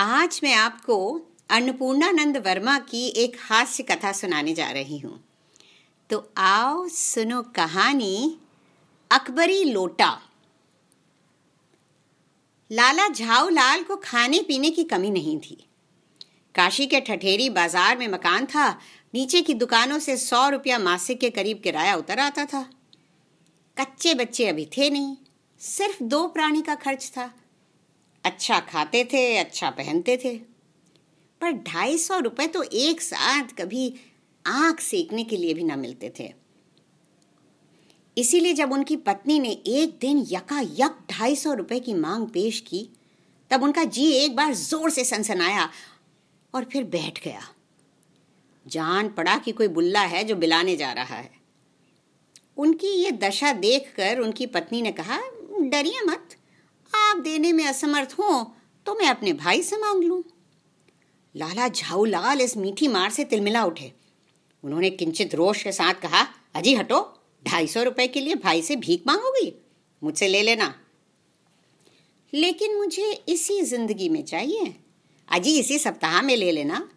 आज मैं आपको अन्नपूर्णानंद वर्मा की एक हास्य कथा सुनाने जा रही हूँ। तो आओ सुनो कहानी, अकबरी लोटा। लाला झाऊ लाल को खाने पीने की कमी नहीं थी। काशी के ठठेरी बाज़ार में मकान था, नीचे की दुकानों से सौ रुपया मासिक के करीब किराया उतर आता था। कच्चे बच्चे अभी थे नहीं, सिर्फ़ दो प्राणी का खर्च था। अच्छा खाते थे अच्छा पहनते थे। पर ढाई सौ रुपये तो एक साथ कभी आँख सेकने के लिए भी ना मिलते थे। इसीलिए जब उनकी पत्नी ने एक दिन यका यक ढाई सौ रुपये की मांग पेश की, तब उनका जी एक बार ज़ोर से सनसनाया और फिर बैठ गया। जान पड़ा कि कोई बुल्ला है जो बिलाने जा रहा है। उनकी ये दशा देखकर उनकी पत्नी ने कहा, डरिए मत। आप देने में असमर्थ हो तो मैं अपने भाई से मांग लूँ। लाला झाऊ लाल इस मीठी मार से तिलमिला उठे। उन्होंने किंचित रोष के साथ कहा, अजी हटो, ढाई सौ रुपए के लिए भाई से भीख मांगोगी, मुझसे ले लेना। लेकिन मुझे इसी ज़िंदगी में चाहिए। अजी इसी सप्ताह में ले लेना।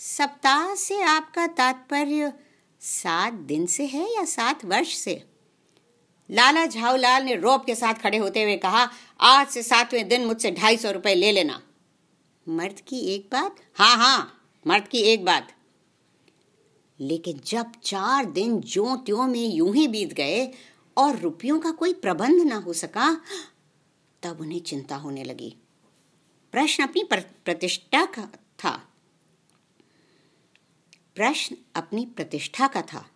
सप्ताह से आपका तात्पर्य सात दिन से है या सात वर्ष से? लाला झाऊलाल ने रोप के साथ खड़े होते हुए कहा, आज से सातवें दिन मुझसे ढाई सौ रुपये ले लेना। मर्द की एक बात? हाँ हाँ मर्द की एक बात। लेकिन जब चार दिन जो त्यों में यूँ ही बीत गए और रुपयों का कोई प्रबंध ना हो सका, तब उन्हें चिंता होने लगी। प्रश्न अपनी प्रतिष्ठा का था। प्रश्न अपनी प्रतिष्ठा का था।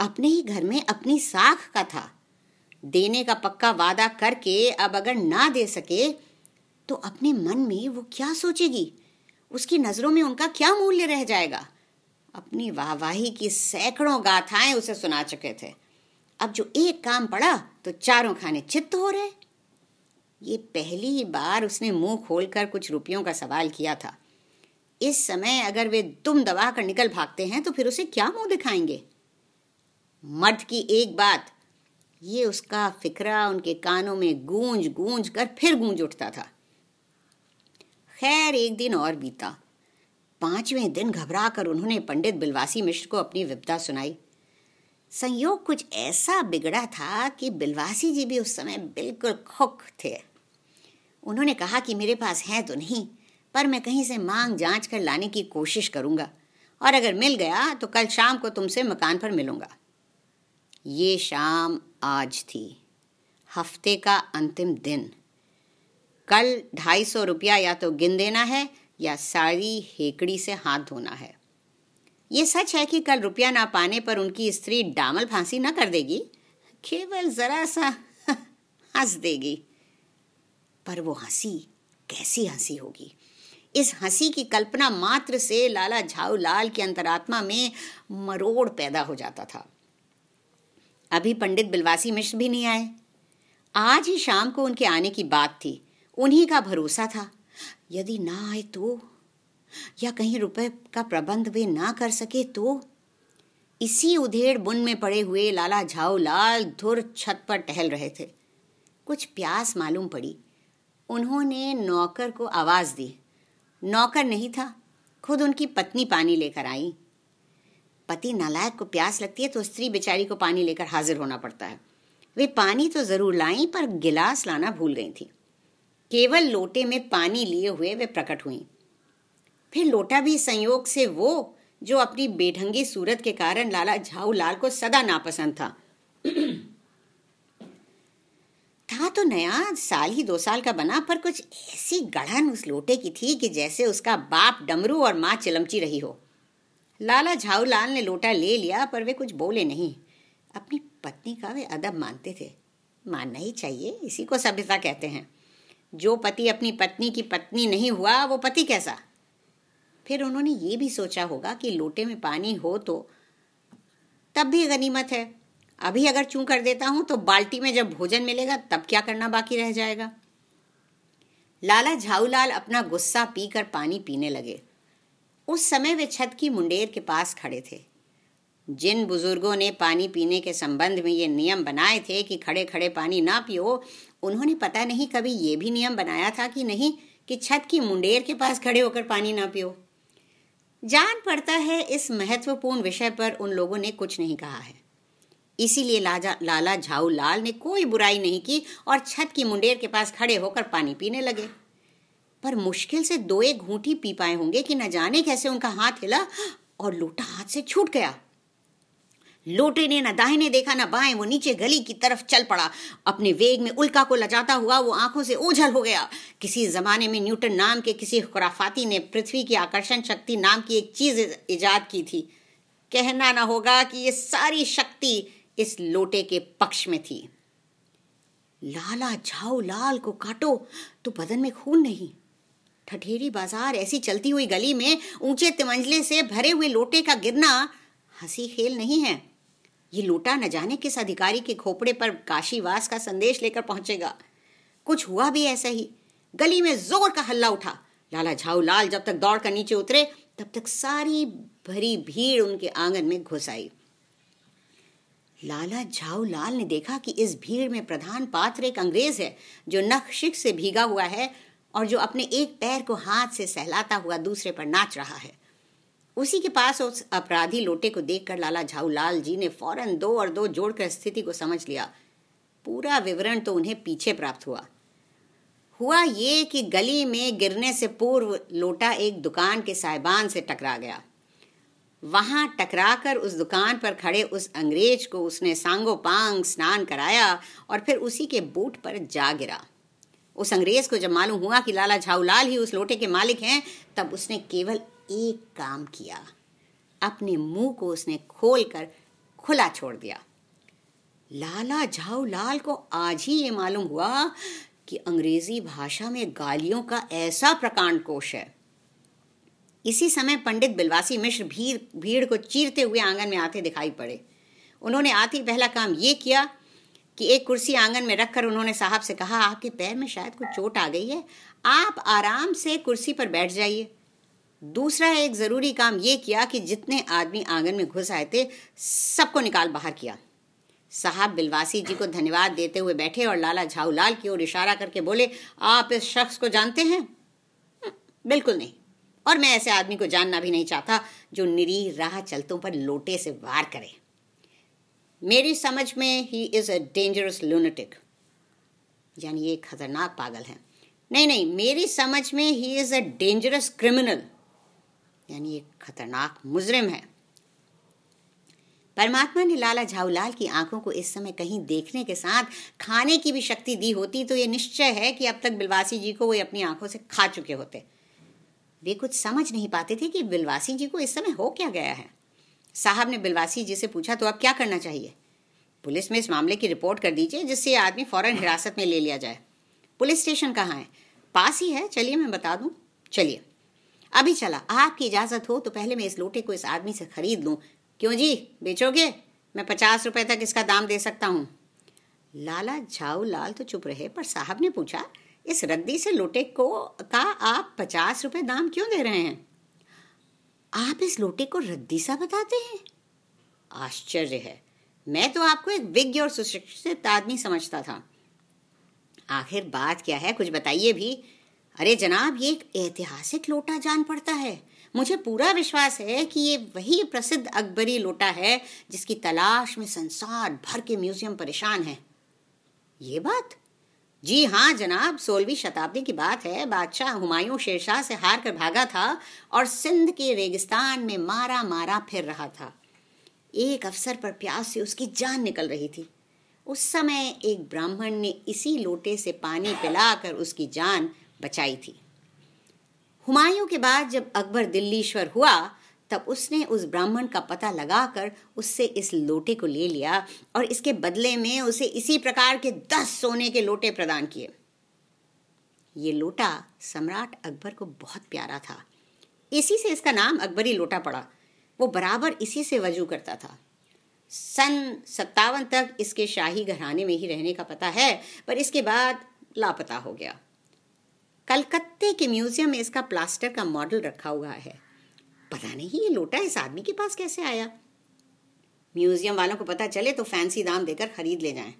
अपने ही घर में अपनी साख का था। देने का पक्का वादा करके अब अगर ना दे सके तो अपने मन में वो क्या सोचेगी? उसकी नज़रों में उनका क्या मूल्य रह जाएगा? अपनी वाहवाही की सैकड़ों गाथाएँ उसे सुना चुके थे। अब जो एक काम पड़ा तो चारों खाने चित्त हो रहे। ये पहली बार उसने मुँह खोलकर कुछ रुपयों का सवाल किया था। इस समय अगर वे दुम दबा कर निकल भागते हैं तो फिर उसे क्या मुँह दिखाएँगे? मर्द की एक बात ये उसका फिकरा उनके कानों में गूंज गूंज कर फिर गूंज उठता था। खैर, एक दिन और बीता। पाँचवें दिन घबरा कर उन्होंने पंडित बिलवासी मिश्र को अपनी विपदा सुनाई। संयोग कुछ ऐसा बिगड़ा था कि बिलवासी जी भी उस समय बिल्कुल खुक थे। उन्होंने कहा कि मेरे पास है तो नहीं, पर मैं कहीं से मांग जाँच कर लाने की कोशिश करूँगा, और अगर मिल गया तो कल शाम को तुमसे मकान पर मिलूँगा। ये शाम आज थी। हफ़्ते का अंतिम दिन। कल ढाई सौ रुपया या तो गिन देना है या सारी हेकड़ी से हाथ धोना है। ये सच है कि कल रुपया ना पाने पर उनकी स्त्री डामल फांसी ना कर देगी? केवल जरा सा हंस देगी। पर वो हँसी कैसी हँसी होगी? इस हँसी की कल्पना मात्र से लाला झाऊ लाल की अंतरात्मा में मरोड़ पैदा हो जाता था। अभी पंडित बिलवासी मिश्र भी नहीं आए। आज ही शाम को उनके आने की बात थी। उन्हीं का भरोसा था। यदि ना आए तो या कहीं रुपए का प्रबंध वे ना कर सके तो? इसी उधेड़ बुन में पड़े हुए लाला झाऊ लाल धुर छत पर टहल रहे थे। कुछ प्यास मालूम पड़ी। उन्होंने नौकर को आवाज़ दी। नौकर नहीं था, खुद उनकी पत्नी पानी लेकर आई। पति नालायक को प्यास लगती है तो स्त्री बेचारी को पानी लेकर हाजिर होना पड़ता है। वे पानी तो ज़रूर लाई, पर गिलास लाना भूल गई थी। केवल लोटे में पानी लिए हुए वे प्रकट हुई। फिर लोटा भी संयोग से वो, जो अपनी बेढंगी सूरत के कारण लाला झाऊ लाल को सदा नापसंद था। था तो नया, साल ही दो साल का बना, पर कुछ ऐसी गढ़न उस लोटे की थी कि जैसे उसका बाप डमरू और माँ चिलमची रही हो। लाला झाऊलाल ने लोटा ले लिया, पर वे कुछ बोले नहीं। अपनी पत्नी का वे अदब मानते थे। मानना ही चाहिए, इसी को सभ्यता कहते हैं। जो पति अपनी पत्नी की पत्नी नहीं हुआ, वो पति कैसा? फिर उन्होंने ये भी सोचा होगा कि लोटे में पानी हो तो तब भी गनीमत है। अभी अगर चूं कर देता हूँ तो बाल्टी में जब भोजन मिलेगा, तब क्या करना बाकी रह जाएगा? लाला झाऊलाल अपना गुस्सा पीकर पानी पीने लगे। उस समय वे छत की मुंडेर के पास खड़े थे। जिन बुज़ुर्गों ने पानी पीने के संबंध में ये नियम बनाए थे कि खड़े खड़े पानी ना पियो, उन्होंने पता नहीं कभी ये भी नियम बनाया था कि नहीं कि छत की मुंडेर के पास खड़े होकर पानी ना पियो। जान पड़ता है इस महत्वपूर्ण विषय पर उन लोगों ने कुछ नहीं कहा है। इसीलिए लाला झाऊ लाल ने कोई बुराई नहीं की और छत की मुंडेर के पास खड़े होकर पानी पीने लगे। पर मुश्किल से दो एक घूंटी पी पाए होंगे कि न जाने कैसे उनका हाथ हिला और लोटा हाथ से छूट गया। लोटे ने, न दाहिने देखा, न बाएँ, वो नीचे गली की तरफ़ चल पड़ा। अपने वेग में उल्का को लजाता हुआ वो आँखों से ओझल हो गया। किसी जमाने में न्यूटन नाम के किसी खुराफाती ने पृथ्वी की आकर्षण शक्ति नाम की एक चीज़ इजाद की थी। कहना ना होगा कि ये सारी शक्ति इस लोटे के पक्ष में थी। लाला झाऊ लाल को काटो तो बदन में खून नहीं। ठठेरी बाज़ार ऐसी चलती हुई गली में ऊँचे तिमंजले से भरे हुए लोटे का गिरना हँसी खेल नहीं है। ये लोटा न जाने किस अधिकारी के खोपड़े पर काशीवास का संदेश लेकर पहुंचेगा। कुछ हुआ भी ऐसा ही। गली में ज़ोर का हल्ला उठा। लाला झाऊ लाल जब तक दौड़ कर नीचे उतरे, तब तक सारी भरी भीड़ उनके आँगन में घुस आई। लाला झाऊ लाल ने देखा कि इस भीड़ में प्रधान पात्र एक अंग्रेज़ है, जो नख शिक से भीगा हुआ है और जो अपने एक पैर को हाथ से सहलाता हुआ दूसरे पर नाच रहा है। उसी के पास उस अपराधी लोटे को देखकर लाला झाऊलाल जी ने फ़ौरन दो और दो जोड़कर स्थिति को समझ लिया। पूरा विवरण तो उन्हें पीछे प्राप्त हुआ। हुआ ये कि गली में गिरने से पूर्व लोटा एक दुकान के साहिबान से टकरा गया। वहाँ टकराकर उस दुकान पर खड़े उस अंग्रेज़ को उसने सांगो पांग स्नान कराया और फिर उसी के बूट पर जा गिरा। उस अंग्रेज़ को जब मालूम हुआ कि लाला झाऊलाल ही उस लोटे के मालिक हैं, तब उसने केवल एक काम किया। अपने मुँह को उसने खोलकर खुला छोड़ दिया। लाला झाऊलाल को आज ही ये मालूम हुआ कि अंग्रेज़ी भाषा में गालियों का ऐसा प्रकांड कोश है। इसी समय पंडित बिलवासी मिश्र भीड़ भीड़ को चीरते हुए आँगन में आते दिखाई पड़े। उन्होंने आते पहला काम ये किया कि एक कुर्सी आँगन में रखकर उन्होंने साहब से कहा आपके पैर में शायद कुछ चोट आ गई है। आप आराम से कुर्सी पर बैठ जाइए। दूसरा एक ज़रूरी काम ये किया कि जितने आदमी आँगन में घुस आए थे सबको निकाल बाहर किया। साहब बिलवासी जी को धन्यवाद देते हुए बैठे और लाला झाऊलाल की ओर इशारा करके बोले आप इस शख्स को जानते हैं? हम्म, बिल्कुल नहीं। और मैं ऐसे आदमी को जानना भी नहीं चाहता जो निरी राह चलतों पर लोटे से वार करे। मेरी समझ में he is a dangerous lunatic यानी ये खतरनाक पागल है। नहीं नहीं, मेरी समझ में he is a dangerous criminal यानी एक खतरनाक मुजरिम है। परमात्मा ने लाला झाऊलाल की आँखों को इस समय कहीं देखने के साथ खाने की भी शक्ति दी होती तो ये निश्चय है कि अब तक बिलवासी जी को वो अपनी आँखों से खा चुके होते। वे कुछ समझ नहीं पाते थे कि बिलवासी जी को इस समय हो क्या गया है। साहब ने बिलवासी जी से पूछा तो अब क्या करना चाहिए? पुलिस में इस मामले की रिपोर्ट कर दीजिए, जिससे ये आदमी फ़ौरन हिरासत में ले लिया जाए। पुलिस स्टेशन कहाँ है? पास ही है। चलिए, मैं बता दूँ। चलिए। अभी चला। आपकी इजाज़त हो तो पहले मैं इस लोटे को इस आदमी से खरीद लूँ। क्यों जी? बेचोगे? मैं पचास रुपए तक इसका दाम दे सकता हूँ। लाला झाऊ लाल तो चुप रहे, पर साहब ने पूछा, इस रद्दी से लोटे को का आप पचास रुपए दाम क्यों दे रहे हैं? आप इस लोटे को रद्दी सा बताते हैं? आश्चर्य है। मैं तो आपको एक विज्ञ और सुशिक्षित आदमी समझता था। आखिर बात क्या है? कुछ बताइए भी। अरे जनाब, ये एक ऐतिहासिक लोटा जान पड़ता है। मुझे पूरा विश्वास है कि ये वही प्रसिद्ध अकबरी लोटा है जिसकी तलाश में संसार भर के म्यूज़ियम परेशान है। ये बात जी हाँ जनाब, सोलहवीं शताब्दी की बात है। बादशाह हुमायूं शेरशाह से हार कर भागा था और सिंध के रेगिस्तान में मारा मारा फिर रहा था। एक अवसर पर प्यास से उसकी जान निकल रही थी। उस समय एक ब्राह्मण ने इसी लोटे से पानी पिलाकर उसकी जान बचाई थी। हुमायूं के बाद जब अकबर दिल्लीश्वर हुआ तब उसने उस ब्राह्मण का पता लगाकर उससे इस लोटे को ले लिया और इसके बदले में उसे इसी प्रकार के दस सोने के लोटे प्रदान किए। ये लोटा सम्राट अकबर को बहुत प्यारा था। इसी से इसका नाम अकबरी लोटा पड़ा। वो बराबर इसी से वज़ू करता था। सन सत्तावन तक इसके शाही घराने में ही रहने का पता है, पर इसके बाद लापता हो गया। कलकत्ते के म्यूज़ियम में इसका प्लास्टर का मॉडल रखा हुआ है। पता नहीं ये लोटा इस आदमी के पास कैसे आया? म्यूज़ियम वालों को पता चले तो फैंसी दाम देकर खरीद ले जाएँ।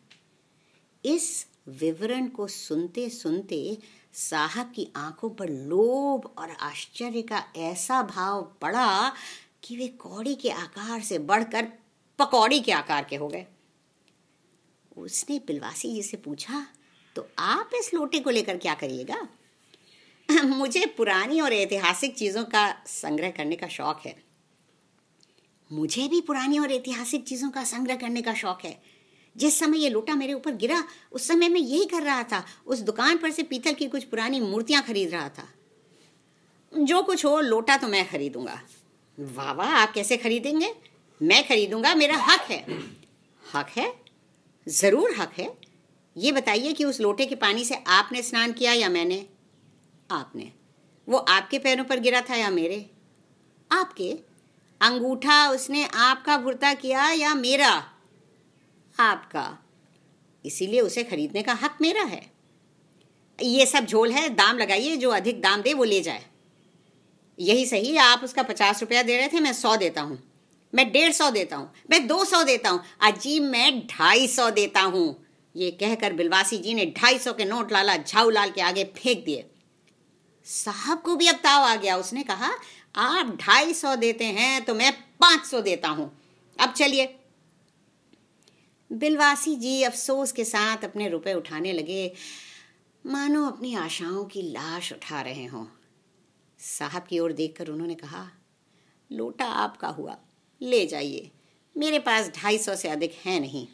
इस विवरण को सुनते सुनते साहब की आँखों पर लोभ और आश्चर्य का ऐसा भाव पड़ा कि वे कौड़ी के आकार से बढ़कर पकौड़ी के आकार के हो गए। उसने बिलवासी जी से पूछा तो आप इस लोटे को लेकर क्या करिएगा? मुझे पुरानी और ऐतिहासिक चीज़ों का संग्रह करने का शौक है। मुझे भी पुरानी और ऐतिहासिक चीज़ों का संग्रह करने का शौक है। जिस समय ये लोटा मेरे ऊपर गिरा, उस समय मैं यही कर रहा था। उस दुकान पर से पीतल की कुछ पुरानी मूर्तियाँ खरीद रहा था। जो कुछ हो, लोटा तो मैं खरीदूँगा। वाह वाह आप कैसे खरीदेंगे? मैं खरीदूँगा, मेरा हक है। हक है? ज़रूर हक है। ये बताइए कि उस लोटे के पानी से आपने स्नान किया या मैंने? आपने। वो आपके पैरों पर गिरा था या मेरे? आपके? अंगूठा उसने आपका भुरता किया या मेरा? आपका। इसीलिए उसे खरीदने का हक मेरा है। ये सब झोल है, दाम लगाइए, जो अधिक दाम दे वो ले जाए। यही सही, आप उसका पचास रुपया दे रहे थे, मैं सौ देता हूँ। मैं डेढ़ सौ देता हूँ, मैं दो सौ देता हूँ। अजीब मैं ढाई सौ देता हूँ। ये कहकर बिलवासी जी ने ढाई सौ के नोट लाला, झाऊ लाल के आगे फेंक दिए। साहब को भी अब ताव आ गया। उसने कहा, आप ढाई सौ देते हैं तो मैं पाँच सौ देता हूँ। अब चलिए। बिलवासी जी अफसोस के साथ अपने रुपए उठाने लगे। मानो अपनी आशाओं की लाश उठा रहे हों। साहब की ओर देखकर उन्होंने कहा, लोटा आपका हुआ। ले जाइए। मेरे पास ढाई सौ से अधिक है नहीं।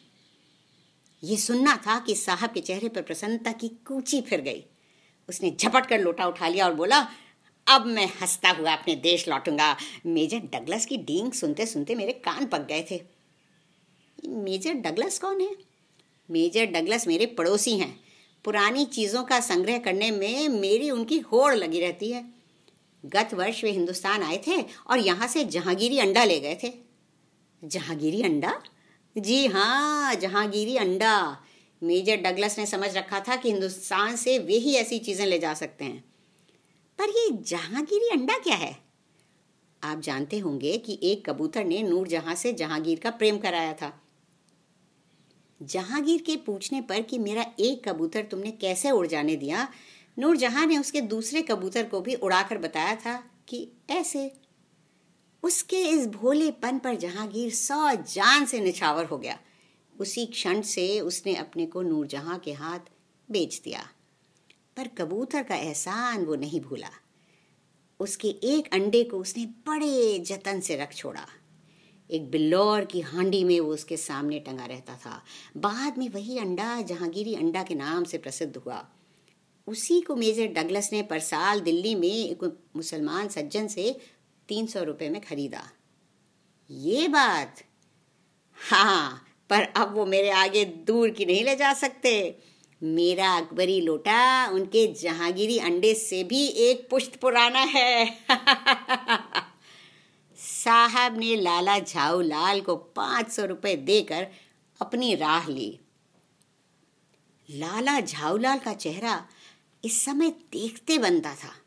ये सुनना था कि साहब के चेहरे पर प्रसन्नता की कूची फिर गई। उसने झपट कर लोटा उठा लिया और बोला, अब मैं हंसता हुआ अपने देश लौटूँगा। मेजर डगलस की डींग सुनते सुनते मेरे कान पक गए थे। मेजर डगलस कौन है? मेजर डगलस मेरे पड़ोसी हैं। पुरानी चीज़ों का संग्रह करने में मेरी उनकी होड़ लगी रहती है। गत वर्ष वे हिंदुस्तान आए थे और यहाँ से जहांगीरी अंडा ले गए थे। जहांगीरी अंडा? जी हाँ जहांगीरी अंडा। मेजर डगलस ने समझ रखा था कि हिंदुस्तान से वे ही ऐसी चीज़ें ले जा सकते हैं। पर ये जहांगीरी अंडा क्या है? आप जानते होंगे कि एक कबूतर ने नूर जहाँ से जहांगीर का प्रेम कराया था। जहांगीर के पूछने पर कि मेरा एक कबूतर तुमने कैसे उड़ जाने दिया? नूर जहाँ ने उसके दूसरे कबूतर को भी उड़ाकर बताया था कि ऐसे। उसके इस भोलेपन पर जहांगीर सौ जान से निछावर हो गया। उसी क्षण से उसने अपने को नूरजहां के हाथ बेच दिया। पर कबूतर का एहसान वो नहीं भूला। उसके एक अंडे को उसने बड़े जतन से रख छोड़ा। एक बिल्लौर की हांडी में वो उसके सामने टंगा रहता था। बाद में वही अंडा, जहांगीरी अंडा के नाम से प्रसिद्ध हुआ। उसी को मेजर डगलस ने पर साल दिल्ली में एक मुसलमान सज्जन से तीन सौ रुपये में खरीदा। ये बात हाँ पर अब वो मेरे आगे दूर की नहीं ले जा सकते। मेरा अकबरी लोटा, उनके जहांगीरी अंडे से भी एक पुष्ट पुराना है। साहब ने लाला झाऊ लाल को पाँच सौ रुपये देकर अपनी राह ली। लाला झाऊलाल का चेहरा इस समय देखते बनता था।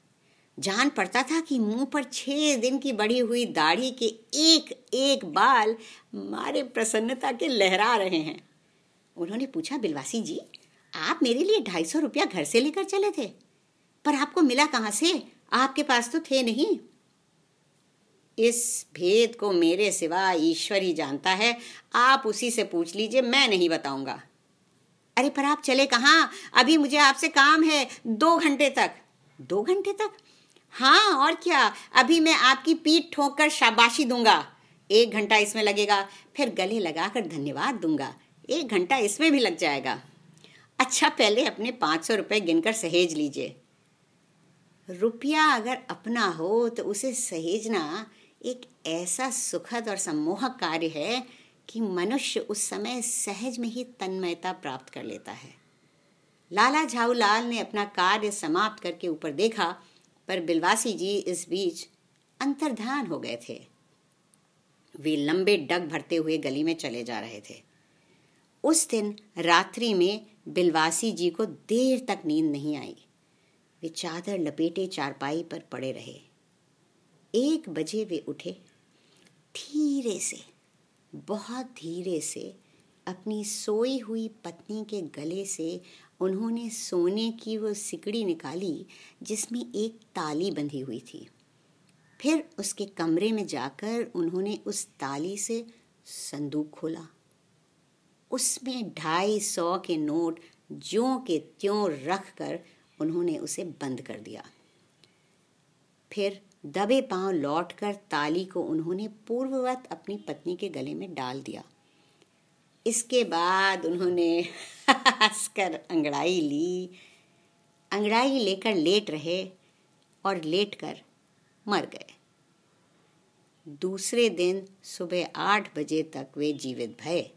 जान पड़ता था कि मुँह पर छह दिन की बढ़ी हुई दाढ़ी के एक एक बाल मारे प्रसन्नता के लहरा रहे हैं। उन्होंने पूछा, बिलवासी जी, आप मेरे लिए ढाई सौ रुपया घर से लेकर चले थे, पर आपको मिला कहाँ से? आपके पास तो थे नहीं। इस भेद को मेरे सिवा ईश्वर ही जानता है। आप उसी से पूछ लीजिए, मैं नहीं बताऊँगा। अरे, पर आप चले कहाँ? अभी मुझे आपसे काम है, दो घंटे तक। दो घंटे तक? हाँ और क्या? अभी मैं आपकी पीठ ठोक कर शाबाशी दूँगा। एक घंटा इसमें लगेगा, फिर गले लगाकर धन्यवाद दूँगा। एक घंटा इसमें भी लग जाएगा। अच्छा पहले अपने पाँच सौ रुपये गिनकर सहेज लीजिए। रुपया अगर अपना हो तो उसे सहेजना एक ऐसा सुखद और सम्मोहक कार्य है कि मनुष्य उस समय सहज में ही तन्मयता प्राप्त कर लेता है। लाला झाऊलाल ने अपना कार्य समाप्त करके ऊपर देखा पर बिलवासी जी इस बीच अंतर्धान हो गए थे। वे लंबे डग भरते हुए गली में चले जा रहे थे। उस दिन रात्रि में बिलवासी जी को देर तक नींद नहीं आई। वे चादर लपेटे चारपाई पर पड़े रहे। एक बजे वे उठे। धीरे से, बहुत धीरे से अपनी सोई हुई पत्नी के गले से उन्होंने सोने की वो सिकड़ी निकाली, जिसमें एक ताली बंधी हुई थी। फिर उसके कमरे में जाकर उन्होंने उस ताली से संदूक खोला। उसमें ढाई सौ के नोट ज्यों के त्यों रख कर उन्होंने उसे बंद कर दिया। फिर दबे पाँव लौटकर ताली को उन्होंने पूर्ववत अपनी पत्नी के गले में डाल दिया। इसके बाद उन्होंने हंसकर अंगड़ाई ली। अंगड़ाई लेकर लेट रहे और लेट कर मर गए। दूसरे दिन सुबह आठ बजे तक वे जीवित भये